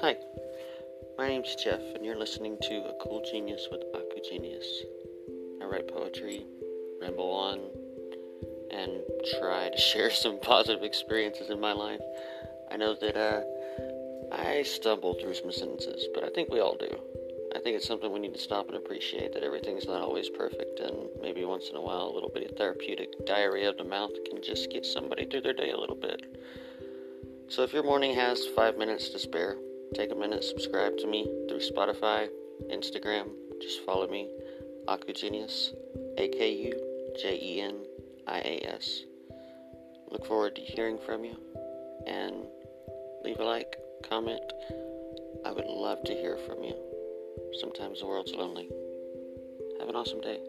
Hi, my name's Jeff, and you're listening to A Cool Genius with Aku Genius. I write poetry, ramble on, and try to share some positive experiences in my life. I know that uh, I stumble through some sentences, but I think we all do. I think it's something we need to stop and appreciate that everything's not always perfect, and maybe once in a while, a little bit of therapeutic diarrhea of the mouth can just get somebody through their day a little bit. So if your morning has five minutes to spare, take a minute, subscribe to me through Spotify, Instagram. Just follow me, Akujenias, A K U J E N I A S. Look forward to hearing from you, and leave a like, comment. I would love to hear from you. Sometimes the world's lonely. Have an awesome day.